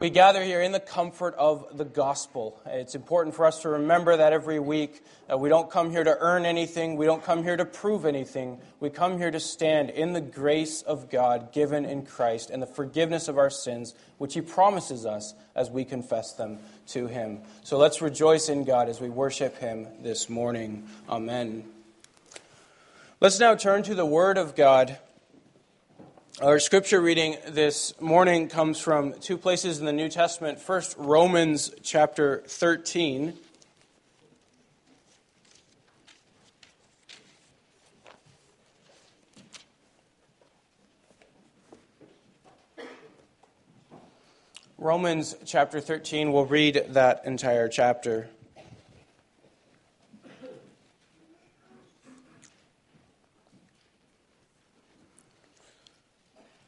We gather here in the comfort of the gospel. It's important for us to remember that every week. Uh, we don't come here to earn anything, we don't come here to prove anything. We come here to stand in the grace of God given in Christ and the forgiveness of our sins, which He promises us as we confess them to Him. So let's rejoice in God as we worship Him this morning. Amen. Let's now turn to the Word of God our scripture reading this morning comes from two places in the New Testament. First, Romans chapter 13. Romans chapter 13, we'll read that entire chapter.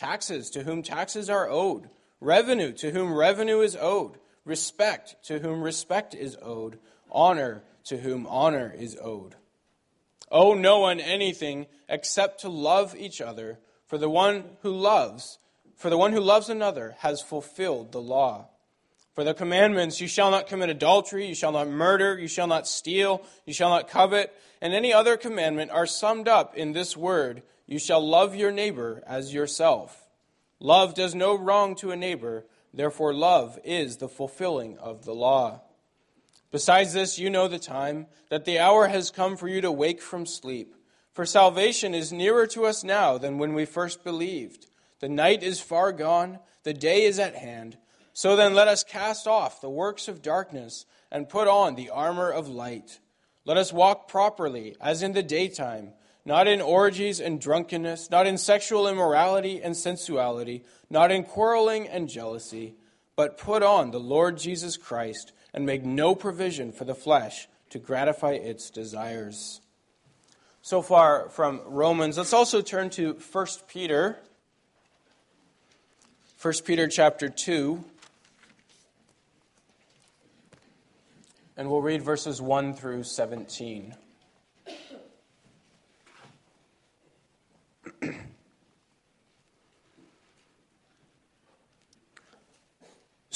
taxes to whom taxes are owed, revenue to whom revenue is owed, respect to whom respect is owed, honor to whom honor is owed. Owe no one anything except to love each other, for the one who loves, for the one who loves another has fulfilled the law. For the commandments, you shall not commit adultery, you shall not murder, you shall not steal, you shall not covet, and any other commandment are summed up in this word you shall love your neighbor as yourself. Love does no wrong to a neighbor, therefore, love is the fulfilling of the law. Besides this, you know the time, that the hour has come for you to wake from sleep. For salvation is nearer to us now than when we first believed. The night is far gone, the day is at hand. So then, let us cast off the works of darkness and put on the armor of light. Let us walk properly, as in the daytime not in orgies and drunkenness, not in sexual immorality and sensuality, not in quarreling and jealousy, but put on the Lord Jesus Christ and make no provision for the flesh to gratify its desires. So far from Romans, let's also turn to 1 Peter. 1 Peter chapter 2. And we'll read verses 1 through 17.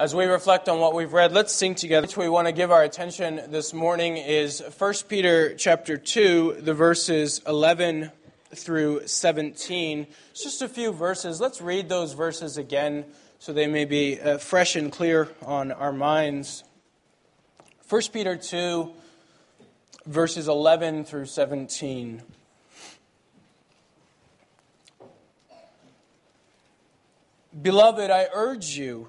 As we reflect on what we've read, let's sing together. Which we want to give our attention this morning is 1 Peter chapter 2, the verses 11 through 17. It's just a few verses. Let's read those verses again so they may be uh, fresh and clear on our minds. 1 Peter 2, verses 11 through 17. Beloved, I urge you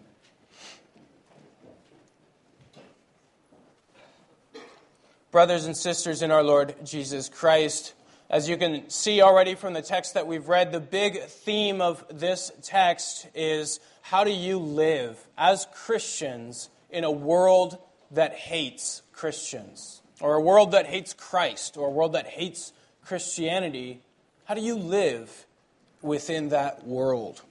Brothers and sisters in our Lord Jesus Christ. As you can see already from the text that we've read, the big theme of this text is how do you live as Christians in a world that hates Christians, or a world that hates Christ, or a world that hates Christianity? How do you live within that world?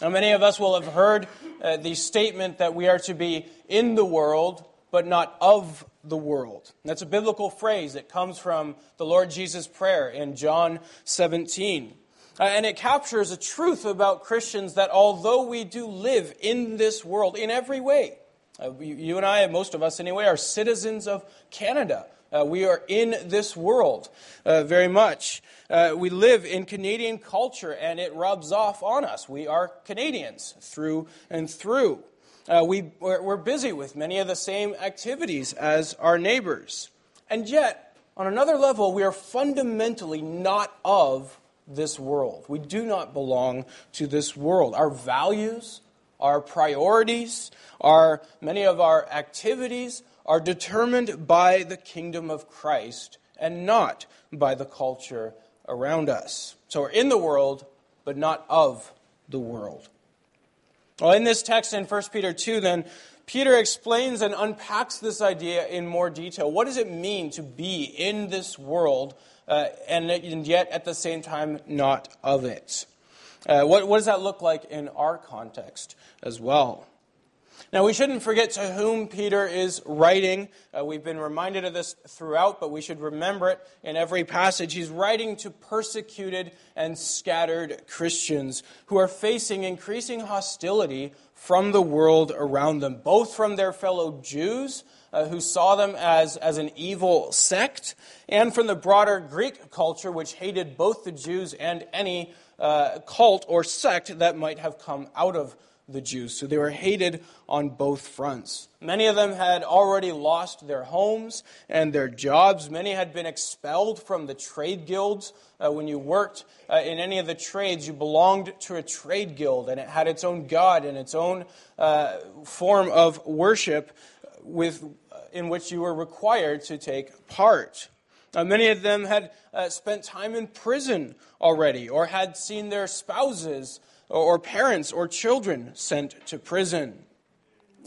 Now, many of us will have heard uh, the statement that we are to be in the world, but not of the world. That's a biblical phrase that comes from the Lord Jesus' prayer in John 17. Uh, and it captures a truth about Christians that although we do live in this world in every way, uh, you and I, most of us anyway, are citizens of Canada. Uh, we are in this world uh, very much. Uh, we live in Canadian culture and it rubs off on us. We are Canadians through and through. Uh, we, we're busy with many of the same activities as our neighbors. And yet, on another level, we are fundamentally not of this world. We do not belong to this world. Our values, our priorities, our, many of our activities are determined by the kingdom of Christ and not by the culture around us. So we're in the world, but not of the world. Well, in this text in 1 Peter 2, then, Peter explains and unpacks this idea in more detail. What does it mean to be in this world uh, and, and, yet at the same time not of it? Uh, what, what does that look like in our context as well? Now, we shouldn't forget to whom Peter is writing. Uh, we've been reminded of this throughout, but we should remember it in every passage. He's writing to persecuted and scattered Christians who are facing increasing hostility from the world around them, both from their fellow Jews. Uh, who saw them as, as an evil sect, and from the broader Greek culture, which hated both the Jews and any uh, cult or sect that might have come out of the Jews. So they were hated on both fronts. Many of them had already lost their homes and their jobs. Many had been expelled from the trade guilds. Uh, when you worked uh, in any of the trades, you belonged to a trade guild, and it had its own god and its own uh, form of worship with, in which you were required to take part. Uh, many of them had uh, spent time in prison already, or had seen their spouses or, parents or children sent to prison.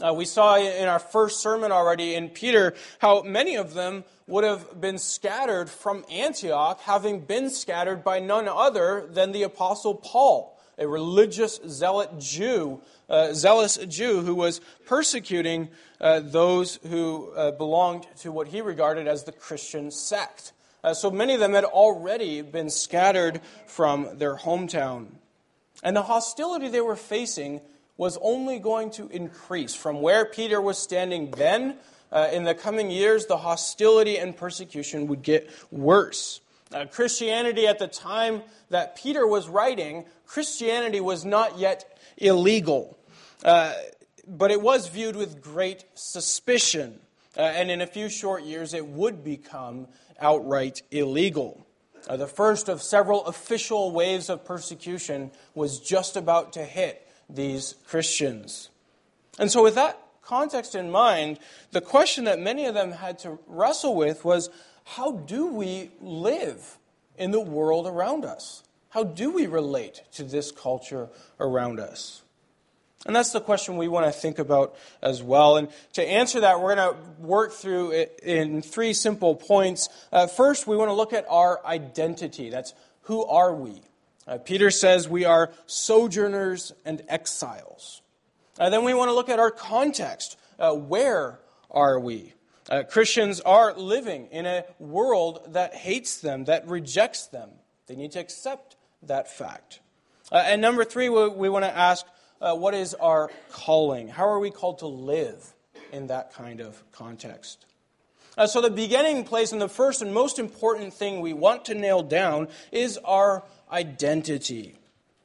Uh, we saw in our first sermon already in Peter how many of them would have been scattered from Antioch, having been scattered by none other than the Apostle Paul, a religious zealot Jew, uh, zealous Jew who was persecuting uh, those who uh, belonged to what he regarded as the Christian sect. Uh, so many of them had already been scattered from their hometown. And the hostility they were facing was only going to increase. From where Peter was standing then, uh, in the coming years, the hostility and persecution would get worse. Uh, Christianity at the time that Peter was writing, Christianity was not yet illegal, uh, but it was viewed with great suspicion. Uh, and in a few short years, it would become outright illegal. Uh, the first of several official waves of persecution was just about to hit these Christians. And so, with that context in mind, the question that many of them had to wrestle with was how do we live in the world around us? How do we relate to this culture around us? And that's the question we want to think about as well. And to answer that, we're going to work through it in three simple points. Uh, first, we want to look at our identity. That's who are we? Uh, Peter says we are sojourners and exiles. Uh, then we want to look at our context. Uh, where are we? Uh, Christians are living in a world that hates them, that rejects them. They need to accept that fact. Uh, and number three, we, we want to ask uh, what is our calling? How are we called to live in that kind of context? Uh, so, the beginning place and the first and most important thing we want to nail down is our identity.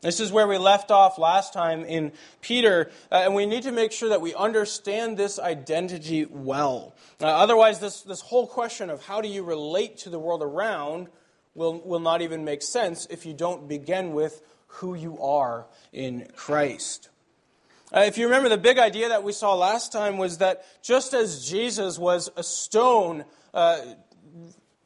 This is where we left off last time in Peter, uh, and we need to make sure that we understand this identity well. Uh, otherwise, this, this whole question of how do you relate to the world around will, will not even make sense if you don't begin with who you are in Christ. Uh, if you remember, the big idea that we saw last time was that just as Jesus was a stone uh,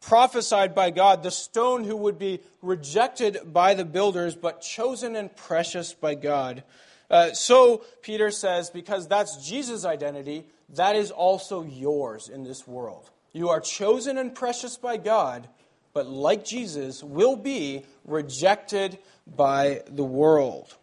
prophesied by God, the stone who would be rejected by the builders, but chosen and precious by God. Uh, so, Peter says, because that's Jesus' identity, that is also yours in this world. You are chosen and precious by God, but like Jesus, will be rejected by the world.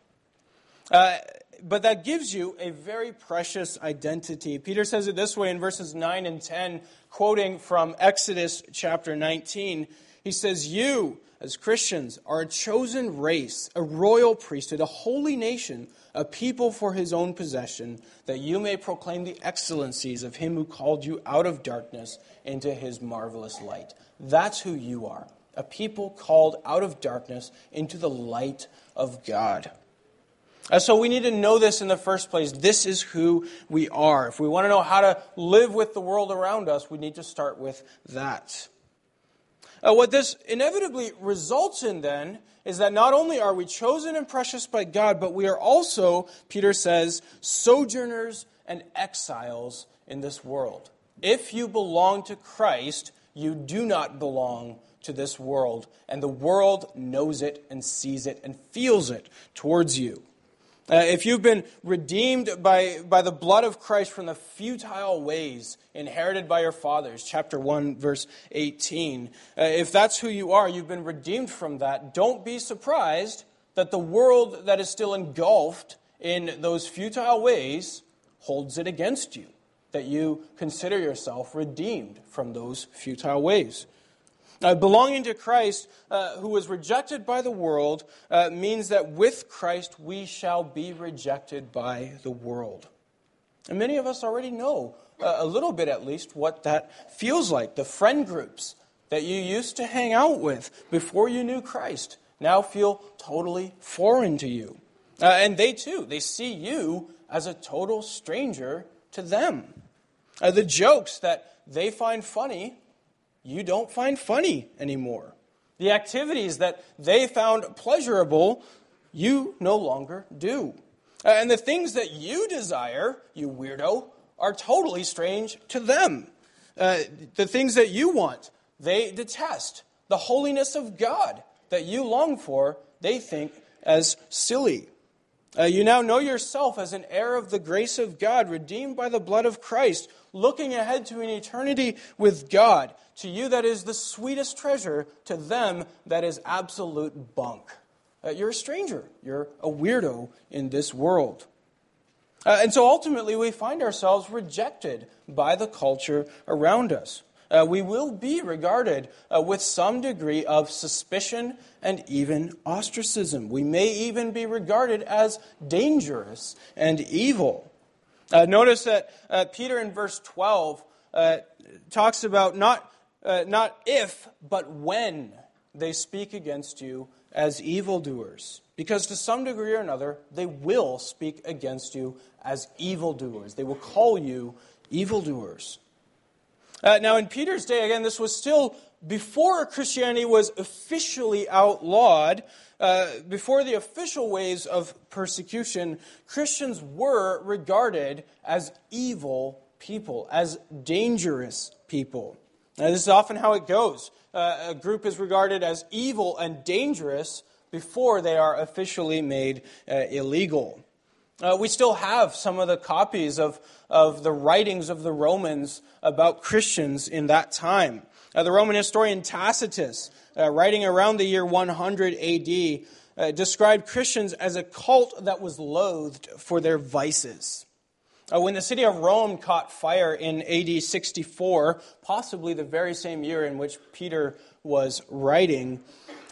Uh, but that gives you a very precious identity. Peter says it this way in verses 9 and 10, quoting from Exodus chapter 19. He says, You, as Christians, are a chosen race, a royal priesthood, a holy nation, a people for his own possession, that you may proclaim the excellencies of him who called you out of darkness into his marvelous light. That's who you are, a people called out of darkness into the light of God. Uh, so we need to know this in the first place. This is who we are. If we want to know how to live with the world around us, we need to start with that. Uh, what this inevitably results in then is that not only are we chosen and precious by God, but we are also, Peter says, sojourners and exiles in this world. If you belong to Christ, you do not belong to this world, and the world knows it and sees it and feels it towards you. Uh, if you've been redeemed by, by the blood of Christ from the futile ways inherited by your fathers, chapter 1, verse 18, uh, if that's who you are, you've been redeemed from that, don't be surprised that the world that is still engulfed in those futile ways holds it against you, that you consider yourself redeemed from those futile ways. Uh, belonging to Christ, uh, who was rejected by the world, uh, means that with Christ we shall be rejected by the world. And many of us already know, uh, a little bit at least, what that feels like. The friend groups that you used to hang out with before you knew Christ now feel totally foreign to you. Uh, and they too, they see you as a total stranger to them. Uh, the jokes that they find funny you don't find funny anymore. The activities that they found pleasurable, you no longer do. Uh, and the things that you desire, you weirdo, are totally strange to them. Uh, the things that you want, they detest. The holiness of God that you long for, they think as silly. Uh, you now know yourself as an heir of the grace of God, redeemed by the blood of Christ, looking ahead to an eternity with God. To you, that is the sweetest treasure. To them, that is absolute bunk. Uh, you're a stranger. You're a weirdo in this world. Uh, and so ultimately, we find ourselves rejected by the culture around us. Uh, we will be regarded uh, with some degree of suspicion and even ostracism. We may even be regarded as dangerous and evil. Uh, notice that uh, Peter in verse 12 uh, talks about not, uh, not if, but when they speak against you as evildoers. Because to some degree or another, they will speak against you as evildoers. They will call you evildoers. Uh, now, in Peter's day, again, this was still before Christianity was officially outlawed, uh, before the official ways of persecution, Christians were regarded as evil people, as dangerous people. Now, this is often how it goes. Uh, a group is regarded as evil and dangerous before they are officially made uh, illegal. Uh, we still have some of the copies of, of the writings of the Romans about Christians in that time. Uh, the Roman historian Tacitus, uh, writing around the year 100 AD, uh, described Christians as a cult that was loathed for their vices. Uh, when the city of Rome caught fire in AD 64, possibly the very same year in which Peter was writing,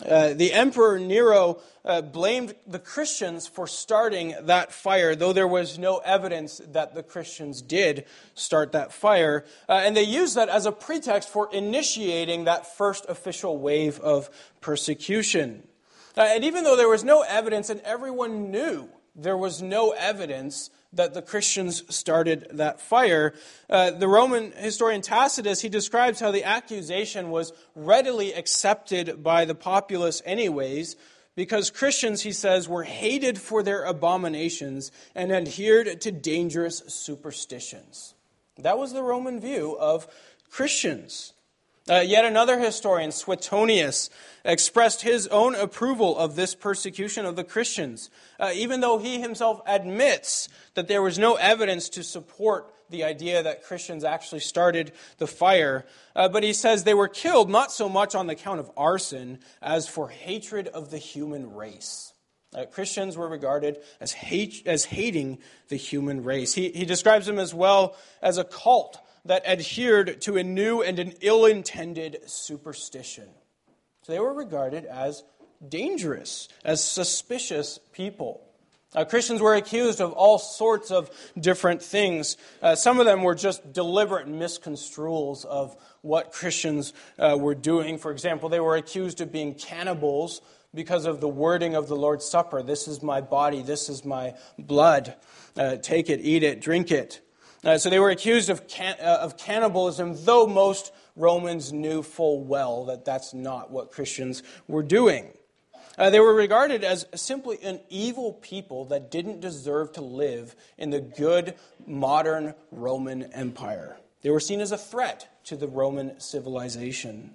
uh, the Emperor Nero uh, blamed the Christians for starting that fire, though there was no evidence that the Christians did start that fire. Uh, and they used that as a pretext for initiating that first official wave of persecution. Uh, and even though there was no evidence, and everyone knew there was no evidence that the Christians started that fire. Uh, the Roman historian Tacitus, he describes how the accusation was readily accepted by the populace anyways, because Christians, he says, were hated for their abominations and adhered to dangerous superstitions. That was the Roman view of Christians. Uh, yet another historian, Suetonius, expressed his own approval of this persecution of the Christians, uh, even though he himself admits that there was no evidence to support the idea that Christians actually started the fire. Uh, but he says they were killed not so much on the count of arson as for hatred of the human race. Uh, Christians were regarded as, hate, as hating the human race. He, he describes them as well as a cult that adhered to a new and an ill intended superstition. So they were regarded as dangerous, as suspicious people. Uh, Christians were accused of all sorts of different things. Uh, some of them were just deliberate misconstruals of what Christians uh, were doing. For example, they were accused of being cannibals because of the wording of the Lord's Supper this is my body, this is my blood. Uh, take it, eat it, drink it. Uh, so they were accused of, can- uh, of cannibalism, though most Romans knew full well that that's not what Christians were doing. Uh, they were regarded as simply an evil people that didn't deserve to live in the good modern Roman Empire. They were seen as a threat to the Roman civilization.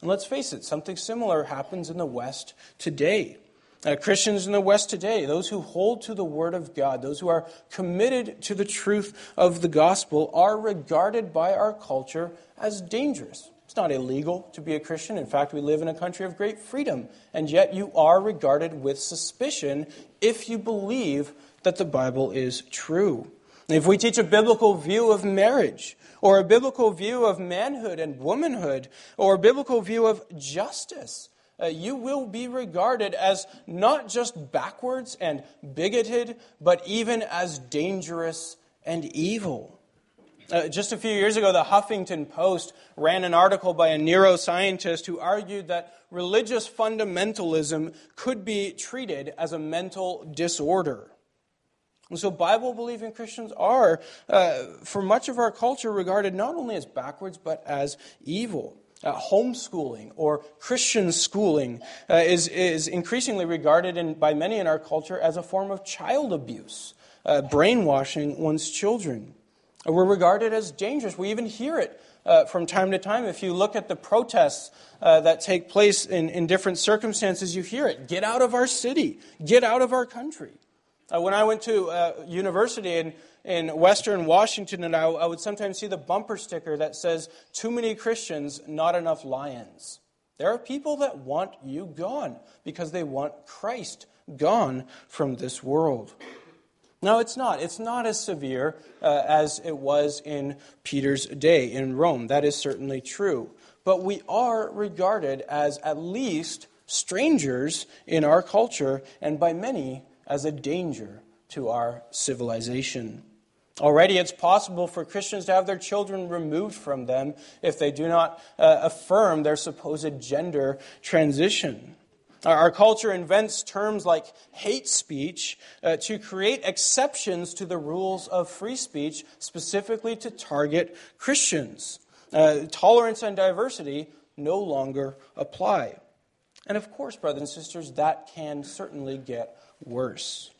And let's face it, something similar happens in the West today. Uh, Christians in the West today, those who hold to the Word of God, those who are committed to the truth of the gospel, are regarded by our culture as dangerous. It's not illegal to be a Christian. In fact, we live in a country of great freedom. And yet, you are regarded with suspicion if you believe that the Bible is true. If we teach a biblical view of marriage, or a biblical view of manhood and womanhood, or a biblical view of justice, uh, you will be regarded as not just backwards and bigoted, but even as dangerous and evil. Uh, just a few years ago, the Huffington Post ran an article by a neuroscientist who argued that religious fundamentalism could be treated as a mental disorder. And so, Bible believing Christians are, uh, for much of our culture, regarded not only as backwards, but as evil. Uh, homeschooling or Christian schooling uh, is, is increasingly regarded in, by many in our culture as a form of child abuse, uh, brainwashing one's children. We're regarded as dangerous. We even hear it uh, from time to time. If you look at the protests uh, that take place in, in different circumstances, you hear it. Get out of our city. Get out of our country. Uh, when I went to uh, university in, in Western Washington, and I, I would sometimes see the bumper sticker that says, Too many Christians, not enough lions. There are people that want you gone because they want Christ gone from this world. No, it's not. It's not as severe uh, as it was in Peter's day in Rome. That is certainly true. But we are regarded as at least strangers in our culture, and by many as a danger to our civilization. Already, it's possible for Christians to have their children removed from them if they do not uh, affirm their supposed gender transition. Our culture invents terms like hate speech uh, to create exceptions to the rules of free speech, specifically to target Christians. Uh, tolerance and diversity no longer apply. And of course, brothers and sisters, that can certainly get worse.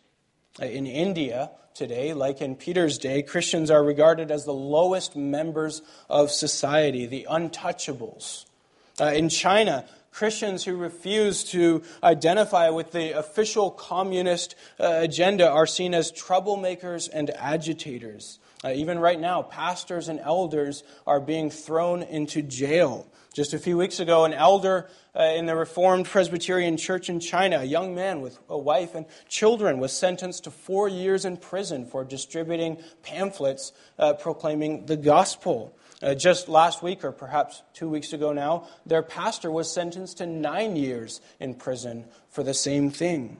Uh, in India today, like in Peter's day, Christians are regarded as the lowest members of society, the untouchables. Uh, in China, Christians who refuse to identify with the official communist uh, agenda are seen as troublemakers and agitators. Uh, even right now, pastors and elders are being thrown into jail. Just a few weeks ago, an elder uh, in the Reformed Presbyterian Church in China, a young man with a wife and children, was sentenced to four years in prison for distributing pamphlets uh, proclaiming the gospel. Uh, just last week, or perhaps two weeks ago now, their pastor was sentenced to nine years in prison for the same thing.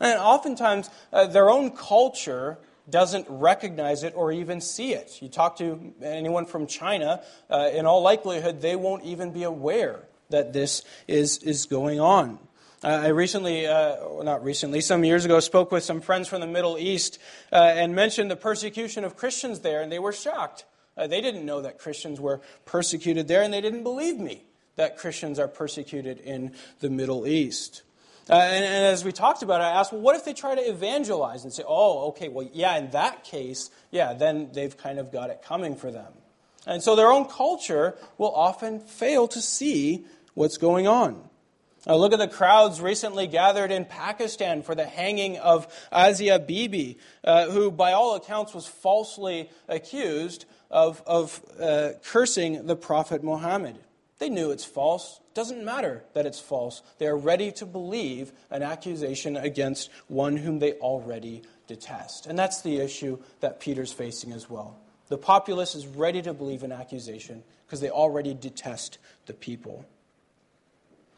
And oftentimes, uh, their own culture doesn't recognize it or even see it. You talk to anyone from China, uh, in all likelihood, they won't even be aware that this is, is going on. Uh, I recently, uh, not recently, some years ago, spoke with some friends from the Middle East uh, and mentioned the persecution of Christians there, and they were shocked. Uh, they didn't know that Christians were persecuted there, and they didn't believe me that Christians are persecuted in the Middle East. Uh, and, and, as we talked about, I asked, well, what if they try to evangelize and say, oh, okay, well, yeah, in that case, yeah, then they've kind of got it coming for them. And so their own culture will often fail to see what's going on. Uh, look at the crowds recently gathered in Pakistan for the hanging of Asia Bibi, uh, who, by all accounts, was falsely accused of, of uh, cursing the Prophet Muhammad. They knew it's false. It doesn't matter that it's false. They are ready to believe an accusation against one whom they already detest. And that's the issue that Peter's facing as well. The populace is ready to believe an accusation because they already detest the people.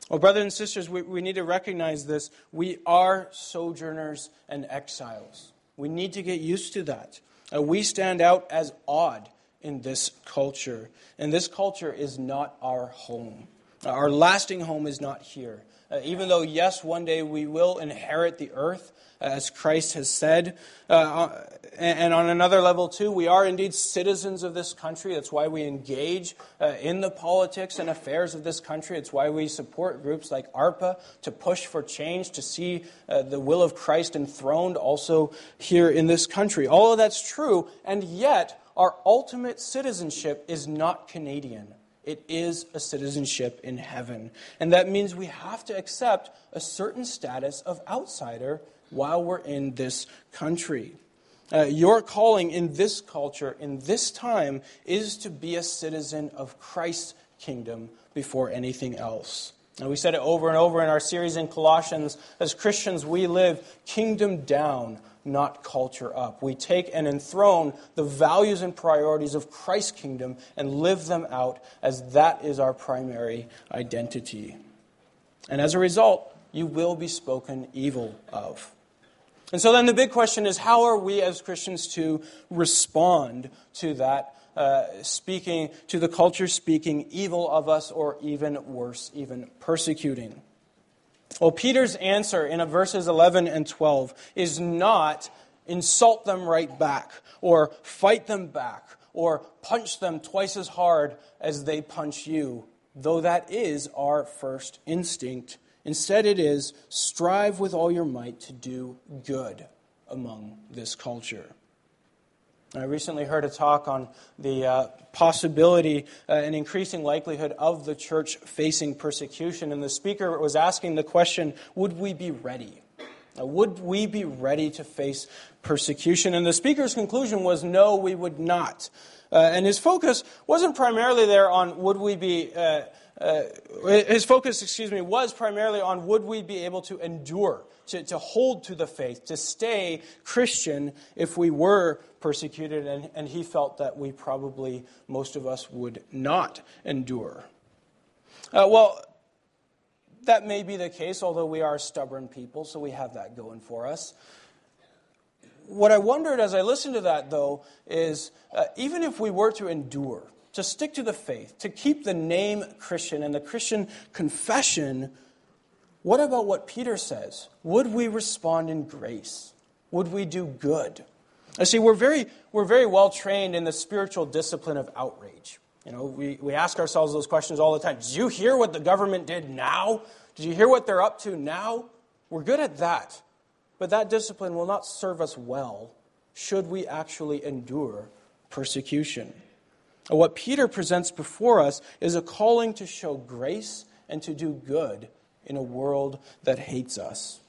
Well, brothers and sisters, we, we need to recognize this. We are sojourners and exiles. We need to get used to that. Uh, we stand out as odd in this culture. And this culture is not our home. Our lasting home is not here. Uh, even though, yes, one day we will inherit the earth, as Christ has said. Uh, uh and on another level, too, we are indeed citizens of this country. That's why we engage uh, in the politics and affairs of this country. It's why we support groups like ARPA to push for change, to see uh, the will of Christ enthroned also here in this country. All of that's true, and yet our ultimate citizenship is not Canadian. It is a citizenship in heaven. And that means we have to accept a certain status of outsider while we're in this country. Uh, your calling in this culture, in this time, is to be a citizen of Christ's kingdom before anything else. And we said it over and over in our series in Colossians. As Christians, we live kingdom down not culture up. We take and enthrone the values and priorities of Christ's kingdom and live them out as that is our primary identity. And as a result, you will be spoken evil of. And so then the big question is how are we as Christians to respond to that uh, speaking, to the culture speaking evil of us, or even worse, even persecuting? Well, Peter's answer in verses 11 and 12 is not insult them right back, or fight them back, or punch them twice as hard as they punch you, though that is our first instinct. Instead, it is strive with all your might to do good among this culture. I recently heard a talk on the uh, possibility uh, and increasing likelihood of the church facing persecution, and the speaker was asking the question would we be ready? Would we be ready to face persecution? And the speaker's conclusion was no, we would not. Uh, and his focus wasn't primarily there on would we be. Uh, uh, his focus, excuse me, was primarily on would we be able to endure, to, to hold to the faith, to stay Christian if we were persecuted, and, and he felt that we probably, most of us, would not endure. Uh, well, that may be the case, although we are stubborn people, so we have that going for us. What I wondered as I listened to that, though, is uh, even if we were to endure, to stick to the faith, to keep the name Christian and the Christian confession, what about what Peter says? Would we respond in grace? Would we do good? I see, we're very, we're very well trained in the spiritual discipline of outrage. You know, we, we ask ourselves those questions all the time. Did you hear what the government did now? Did you hear what they're up to now? We're good at that. But that discipline will not serve us well should we actually endure persecution. What Peter presents before us is a calling to show grace and to do good in a world that hates us.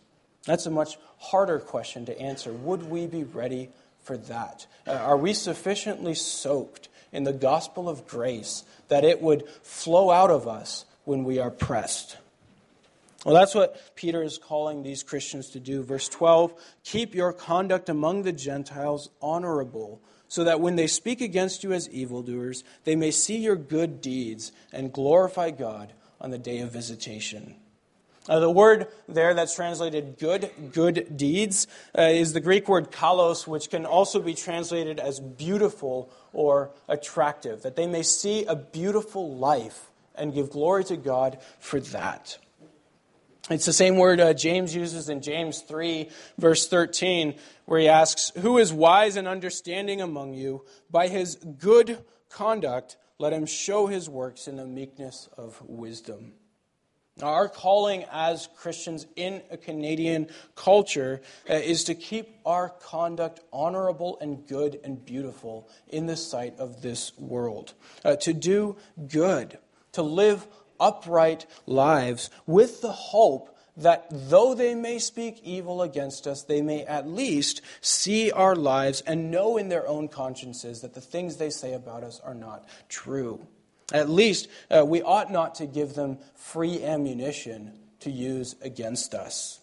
That's a much harder question to answer. Would we be ready for that? Uh, are we sufficiently soaked in the gospel of grace that it would flow out of us when we are pressed? Well, that's what Peter is calling these Christians to do. Verse 12 Keep your conduct among the Gentiles honorable so that when they speak against you as evildoers, they may see your good deeds and glorify God on the day of visitation. Uh, the word there that's translated good, good deeds, uh, is the Greek word kalos, which can also be translated as beautiful or attractive, that they may see a beautiful life and give glory to God for that. It's the same word uh, James uses in James 3, verse 13, where he asks, Who is wise and understanding among you? By his good conduct, let him show his works in the meekness of wisdom. Now, our calling as Christians in a Canadian culture uh, is to keep our conduct honorable and good and beautiful in the sight of this world, uh, to do good, to live upright lives with the hope that though they may speak evil against us, they may at least see our lives and know in their own consciences that the things they say about us are not true. At least uh, we ought not to give them free ammunition to use against us.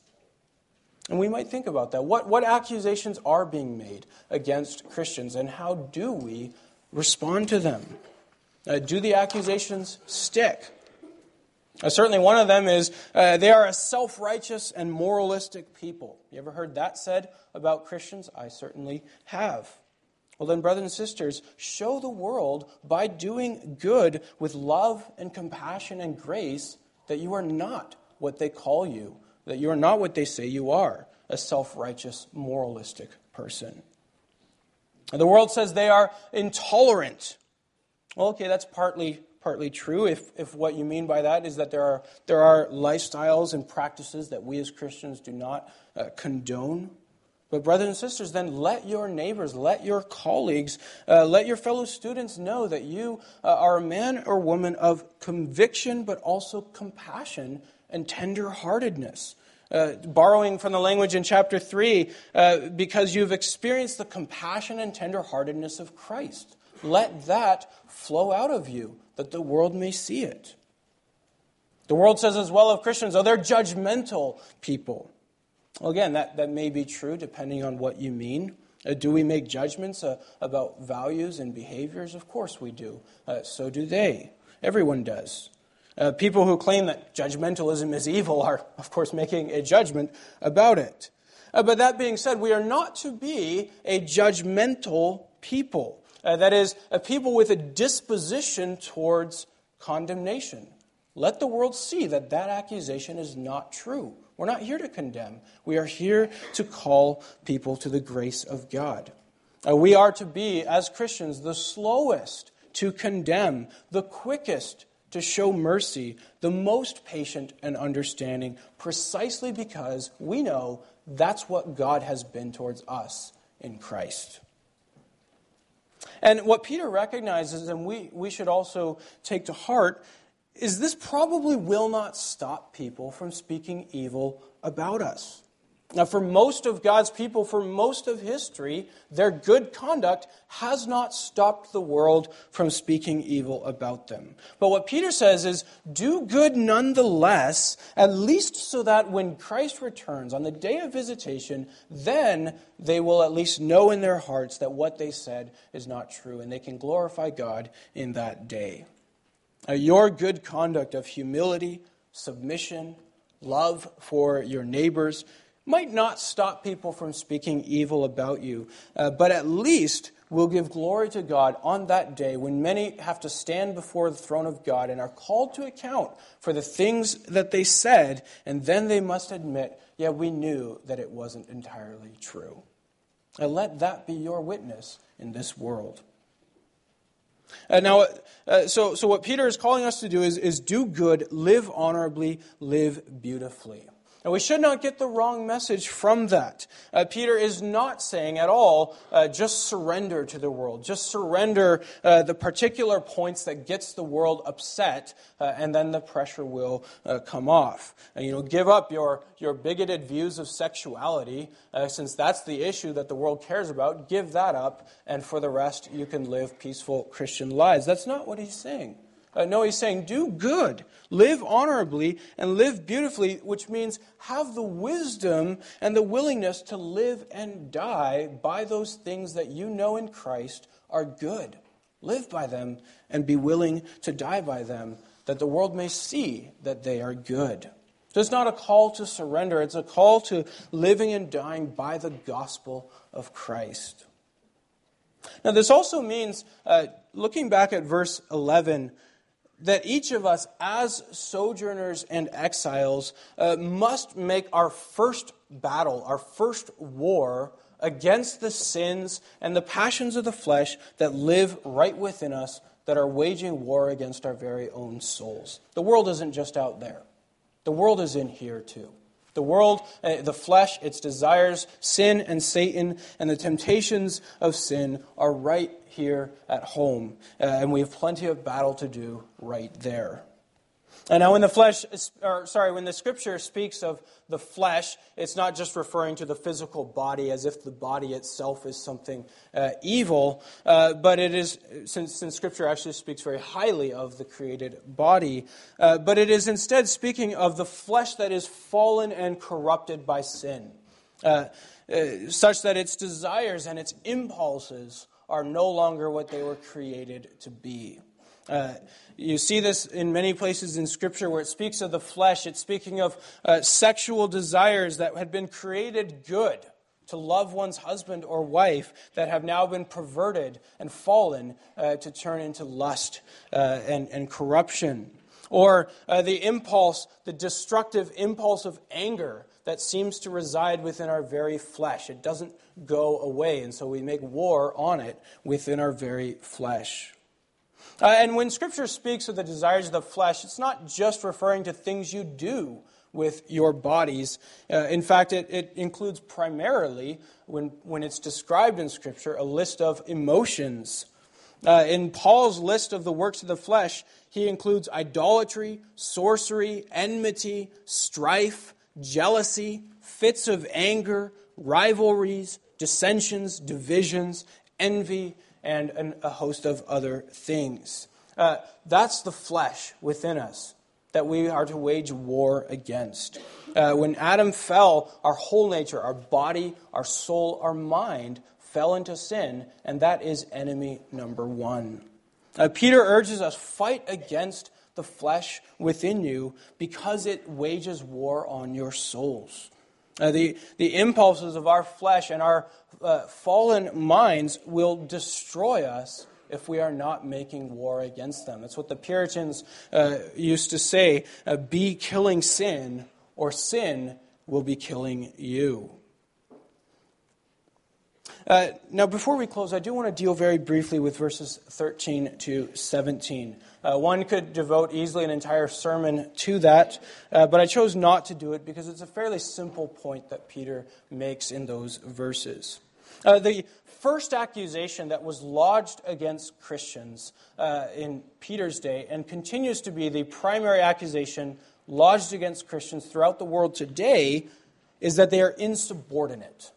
And we might think about that. What, what accusations are being made against Christians, and how do we respond to them? Uh, do the accusations stick? Uh, certainly, one of them is uh, they are a self righteous and moralistic people. You ever heard that said about Christians? I certainly have. Well, then, brothers and sisters, show the world by doing good with love and compassion and grace that you are not what they call you, that you are not what they say you are a self righteous, moralistic person. And the world says they are intolerant. Well, okay, that's partly partly true if, if what you mean by that is that there are, there are lifestyles and practices that we as Christians do not uh, condone. But, brothers and sisters, then let your neighbors, let your colleagues, uh, let your fellow students know that you uh, are a man or woman of conviction, but also compassion and tenderheartedness. Uh, borrowing from the language in chapter 3, uh, because you've experienced the compassion and tenderheartedness of Christ. Let that flow out of you that the world may see it. The world says as well of Christians, oh, they're judgmental people. Well, again, that, that may be true depending on what you mean. Uh, do we make judgments uh, about values and behaviors? Of course we do. Uh, so do they. Everyone does. Uh, people who claim that judgmentalism is evil are, of course, making a judgment about it. Uh, but that being said, we are not to be a judgmental people. Uh, that is, a people with a disposition towards condemnation. Let the world see that that accusation is not true. We're not here to condemn. We are here to call people to the grace of God. Uh, we are to be, as Christians, the slowest to condemn, the quickest to show mercy, the most patient and understanding, precisely because we know that's what God has been towards us in Christ. And what Peter recognizes, and we, we should also take to heart, is this probably will not stop people from speaking evil about us. Now, for most of God's people, for most of history, their good conduct has not stopped the world from speaking evil about them. But what Peter says is do good nonetheless, at least so that when Christ returns on the day of visitation, then they will at least know in their hearts that what they said is not true, and they can glorify God in that day. Now, your good conduct of humility, submission, love for your neighbors, might not stop people from speaking evil about you, uh, but at least will give glory to God on that day when many have to stand before the throne of God and are called to account for the things that they said, and then they must admit, yeah, we knew that it wasn't entirely true. And let that be your witness in this world. Uh, now, uh, so, so what Peter is calling us to do is, is do good, live honorably, live beautifully. And we should not get the wrong message from that. Uh, Peter is not saying at all, uh, just surrender to the world. Just surrender uh, the particular points that gets the world upset, uh, and then the pressure will uh, come off. You know, give up your, your bigoted views of sexuality, uh, since that's the issue that the world cares about. Give that up, and for the rest, you can live peaceful Christian lives. That's not what he's saying. Uh, no, he's saying do good, live honorably, and live beautifully, which means have the wisdom and the willingness to live and die by those things that you know in Christ are good. Live by them and be willing to die by them, that the world may see that they are good. So it's not a call to surrender, it's a call to living and dying by the gospel of Christ. Now, this also means, uh, looking back at verse 11, that each of us, as sojourners and exiles, uh, must make our first battle, our first war against the sins and the passions of the flesh that live right within us, that are waging war against our very own souls. The world isn't just out there, the world is in here too. The world, uh, the flesh, its desires, sin and Satan, and the temptations of sin are right here at home. Uh, and we have plenty of battle to do right there. And now, when the flesh, or sorry, when the scripture speaks of the flesh, it's not just referring to the physical body as if the body itself is something uh, evil, uh, but it is, since, since scripture actually speaks very highly of the created body, uh, but it is instead speaking of the flesh that is fallen and corrupted by sin, uh, uh, such that its desires and its impulses are no longer what they were created to be. Uh, you see this in many places in Scripture where it speaks of the flesh. It's speaking of uh, sexual desires that had been created good to love one's husband or wife that have now been perverted and fallen uh, to turn into lust uh, and, and corruption. Or uh, the impulse, the destructive impulse of anger that seems to reside within our very flesh. It doesn't go away, and so we make war on it within our very flesh. Uh, and when Scripture speaks of the desires of the flesh, it's not just referring to things you do with your bodies. Uh, in fact, it, it includes primarily, when, when it's described in Scripture, a list of emotions. Uh, in Paul's list of the works of the flesh, he includes idolatry, sorcery, enmity, strife, jealousy, fits of anger, rivalries, dissensions, divisions, envy, and an, a host of other things. Uh, that's the flesh within us that we are to wage war against. Uh, when Adam fell, our whole nature, our body, our soul, our mind fell into sin, and that is enemy number one. Uh, Peter urges us fight against the flesh within you because it wages war on your souls. Uh, the, the impulses of our flesh and our uh, fallen minds will destroy us if we are not making war against them. That's what the Puritans uh, used to say uh, be killing sin, or sin will be killing you. Uh, now, before we close, I do want to deal very briefly with verses 13 to 17. Uh, one could devote easily an entire sermon to that, uh, but I chose not to do it because it's a fairly simple point that Peter makes in those verses. Uh, the first accusation that was lodged against Christians uh, in Peter's day and continues to be the primary accusation lodged against Christians throughout the world today is that they are insubordinate,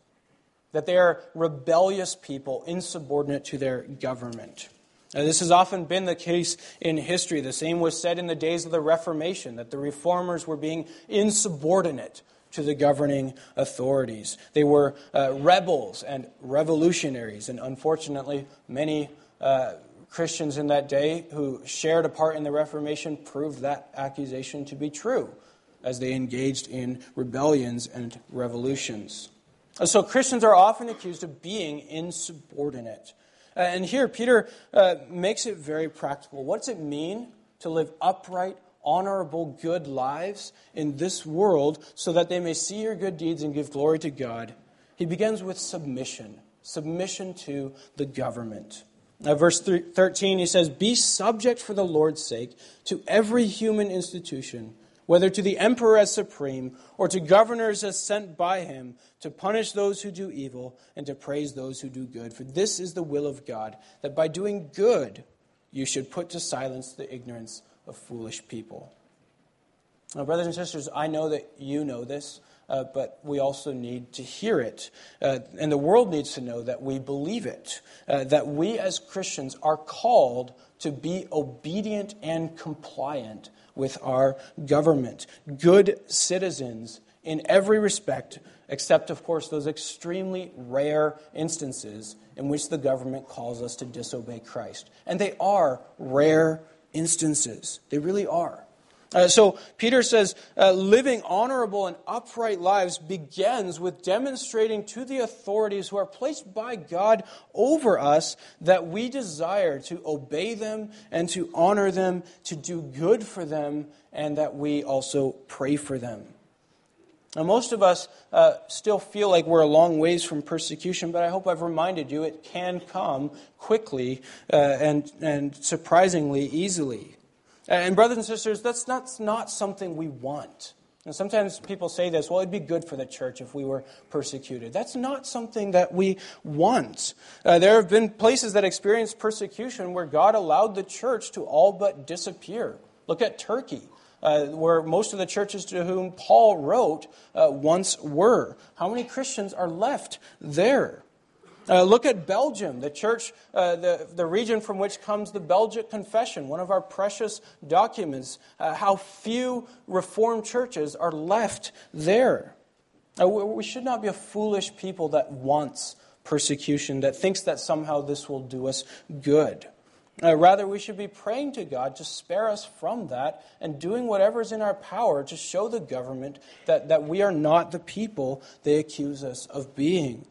that they are rebellious people, insubordinate to their government. Now, this has often been the case in history. The same was said in the days of the Reformation, that the reformers were being insubordinate to the governing authorities. They were uh, rebels and revolutionaries, and unfortunately, many uh, Christians in that day who shared a part in the Reformation proved that accusation to be true as they engaged in rebellions and revolutions. So Christians are often accused of being insubordinate. Uh, and here, Peter uh, makes it very practical. What does it mean to live upright, honorable, good lives in this world so that they may see your good deeds and give glory to God? He begins with submission submission to the government. Now, verse 13, he says, Be subject for the Lord's sake to every human institution whether to the emperor as supreme or to governors as sent by him to punish those who do evil and to praise those who do good. For this is the will of God, that by doing good you should put to silence the ignorance of foolish people. Now, brothers and sisters, I know that you know this, uh, but we also need to hear it. Uh, and the world needs to know that we believe it, uh, that we as Christians are called to be obedient and compliant with our government. Good citizens in every respect, except, of course, those extremely rare instances in which the government calls us to disobey Christ. And they are rare instances. They really are. Uh, so Peter says, uh, living honorable and upright lives begins with demonstrating to the authorities who are placed by God over us that we desire to obey them and to honor them, to do good for them, and that we also pray for them. Now, most of us uh, still feel like we're a long ways from persecution, but I hope I've reminded you it can come quickly uh, and, and surprisingly easily. And, brothers and sisters, that's not, not something we want. And sometimes people say this, well, it'd be good for the church if we were persecuted. That's not something that we want. Uh, there have been places that experienced persecution where God allowed the church to all but disappear. Look at Turkey. Uh, where most of the churches to whom Paul wrote uh, once were. How many Christians are left there? Uh, look at Belgium, the church, uh, the, the region from which comes the Belgic Confession, one of our precious documents. Uh, how few Reformed churches are left there. Uh, we should not be a foolish people that wants persecution, that thinks that somehow this will do us good. Uh, rather, we should be praying to God to spare us from that and doing whatever is in our power to show the government that, that we are not the people they accuse us of being.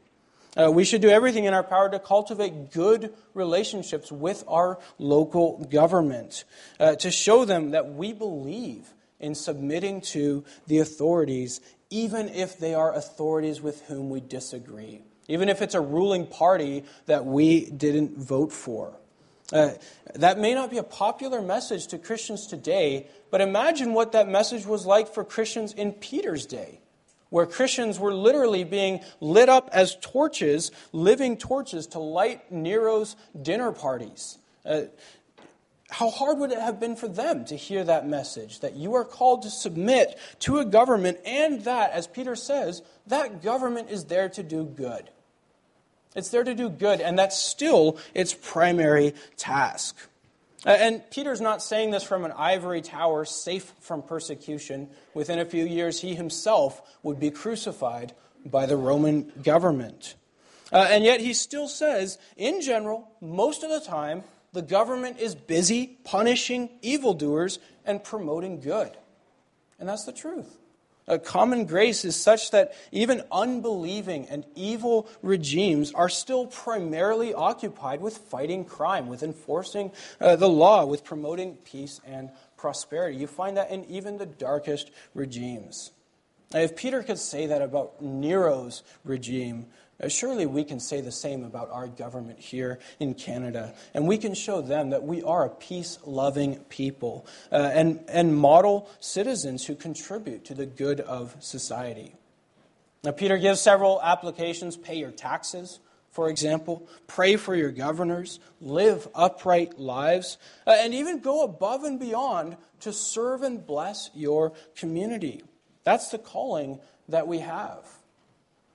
Uh, we should do everything in our power to cultivate good relationships with our local government, uh, to show them that we believe in submitting to the authorities, even if they are authorities with whom we disagree, even if it's a ruling party that we didn't vote for. Uh, that may not be a popular message to Christians today, but imagine what that message was like for Christians in Peter's day where Christians were literally being lit up as torches, living torches, to light Nero's dinner parties. Uh, how hard would it have been for them to hear that message that you are called to submit to a government and that, as Peter says, that government is there to do good? It's there to do good, and that's still its primary task. Uh, and Peter's not saying this from an ivory tower, safe from persecution. Within a few years, he himself would be crucified by the Roman government. Uh, and yet, he still says, in general, most of the time, the government is busy punishing evildoers and promoting good. And that's the truth. A common grace is such that even unbelieving and evil regimes are still primarily occupied with fighting crime, with enforcing uh, the law, with promoting peace and prosperity. You find that in even the darkest regimes. Now, if Peter could say that about Nero's regime, surely we can say the same about our government here in Canada. And we can show them that we are a peace loving people uh, and, and model citizens who contribute to the good of society. Now, Peter gives several applications pay your taxes, for example, pray for your governors, live upright lives, uh, and even go above and beyond to serve and bless your community. That's the calling that we have.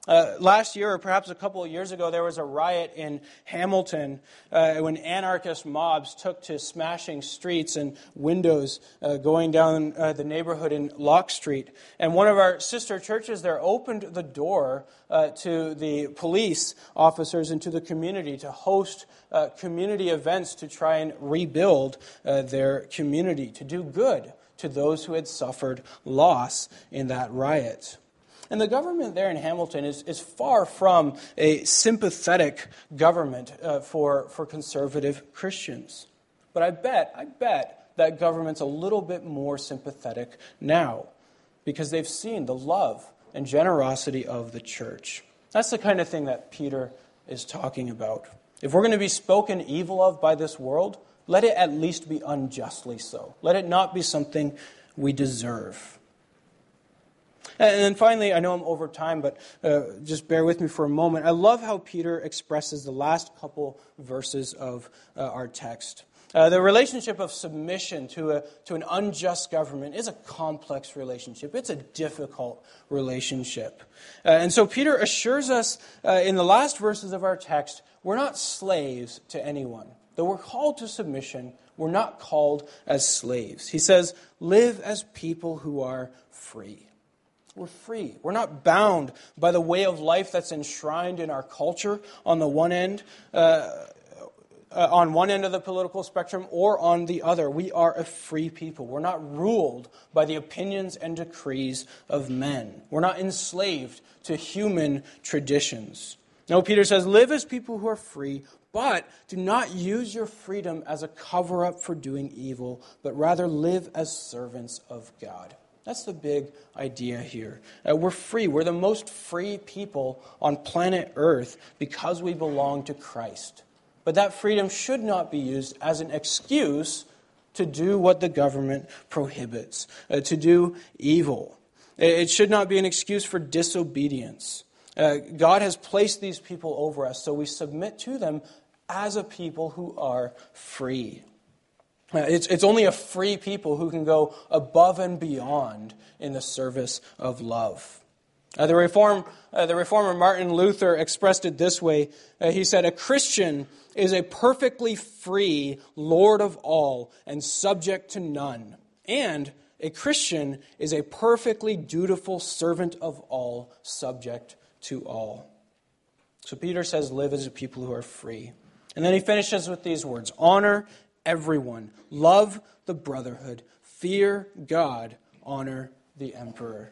Uh, last year, or perhaps a couple of years ago, there was a riot in Hamilton uh, when anarchist mobs took to smashing streets and windows uh, going down uh, the neighborhood in Locke Street. And one of our sister churches there opened the door uh, to the police officers and to the community to host uh, community events to try and rebuild their community, to do good to those who had suffered loss in that riot. And the government there in Hamilton is, is far from a sympathetic government uh, for, for conservative Christians. But I bet, I bet that government's a little bit more sympathetic now because they've seen the love and generosity of the church. That's the kind of thing that Peter is talking about. If we're going to be spoken evil of by this world, let it at least be unjustly so. Let it not be something we deserve. And then finally, I know I'm over time, but uh, just bear with me for a moment. I love how Peter expresses the last couple verses of uh, our text. Uh, the relationship of submission to, a, to an unjust government is a complex relationship. It's a difficult relationship. Uh, and so Peter assures us uh, in the last verses of our text we're not slaves to anyone. Though we're called to submission, we're not called as slaves. He says, live as people who are free we're free. We're not bound by the way of life that's enshrined in our culture on the one end, uh, uh, on one end of the political spectrum, or on the other. We are a free people. We're not ruled by the opinions and decrees of men. We're not enslaved to human traditions. No, Peter says, live as people who are free, but do not use your freedom as a cover up for doing evil, but rather live as servants of God. That's the big idea here. Uh, we're free. We're the most free people on planet Earth because we belong to Christ. But that freedom should not be used as an excuse to do what the government prohibits, uh, to do evil. It should not be an excuse for disobedience. Uh, God has placed these people over us, so we submit to them as a people who are free. Uh, it's, it's only a free people who can go above and beyond in the service of love. Uh, the, reform, uh, the reformer Martin Luther expressed it this way. Uh, he said, A Christian is a perfectly free Lord of all and subject to none. And a Christian is a perfectly dutiful servant of all, subject to all. So Peter says, Live as a people who are free. And then he finishes with these words Honor everyone. Love the brotherhood. Fear God. Honor the emperor.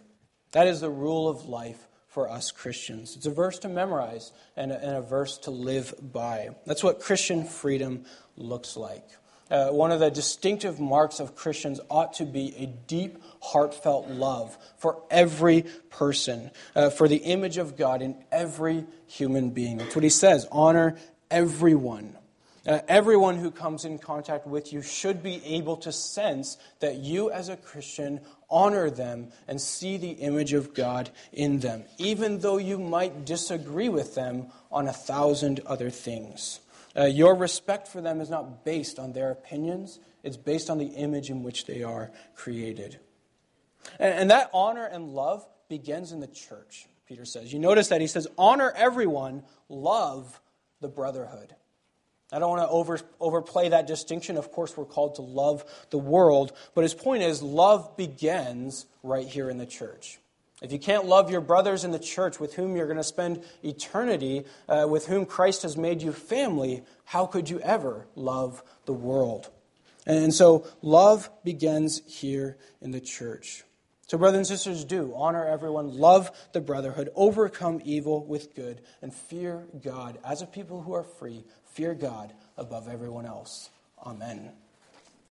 That is the rule of life for us Christians. It's a verse to memorize and a, and a verse to live by. That's what Christian freedom looks like. Uh, one of the distinctive marks of Christians ought to be a deep, heartfelt love for every person, uh, for the image of God in every human being. That's what he says honor everyone. Uh, everyone who comes in contact with you should be able to sense that you, as a Christian, honor them and see the image of God in them, even though you might disagree with them on a thousand other things. Uh, your respect for them is not based on their opinions, it's based on the image in which they are created. And, and that honor and love begins in the church, Peter says. You notice that he says, honor everyone, love the brotherhood. I don't want to over, overplay that distinction. Of course, we're called to love the world, but his point is love begins right here in the church. If you can't love your brothers in the church with whom you're going to spend eternity, uh, with whom Christ has made you family, how could you ever love the world? And so love begins here in the church. So, brothers and sisters, do honor everyone, love the brotherhood, overcome evil with good, and fear God as a people who are free, Fear God above everyone else. Amen.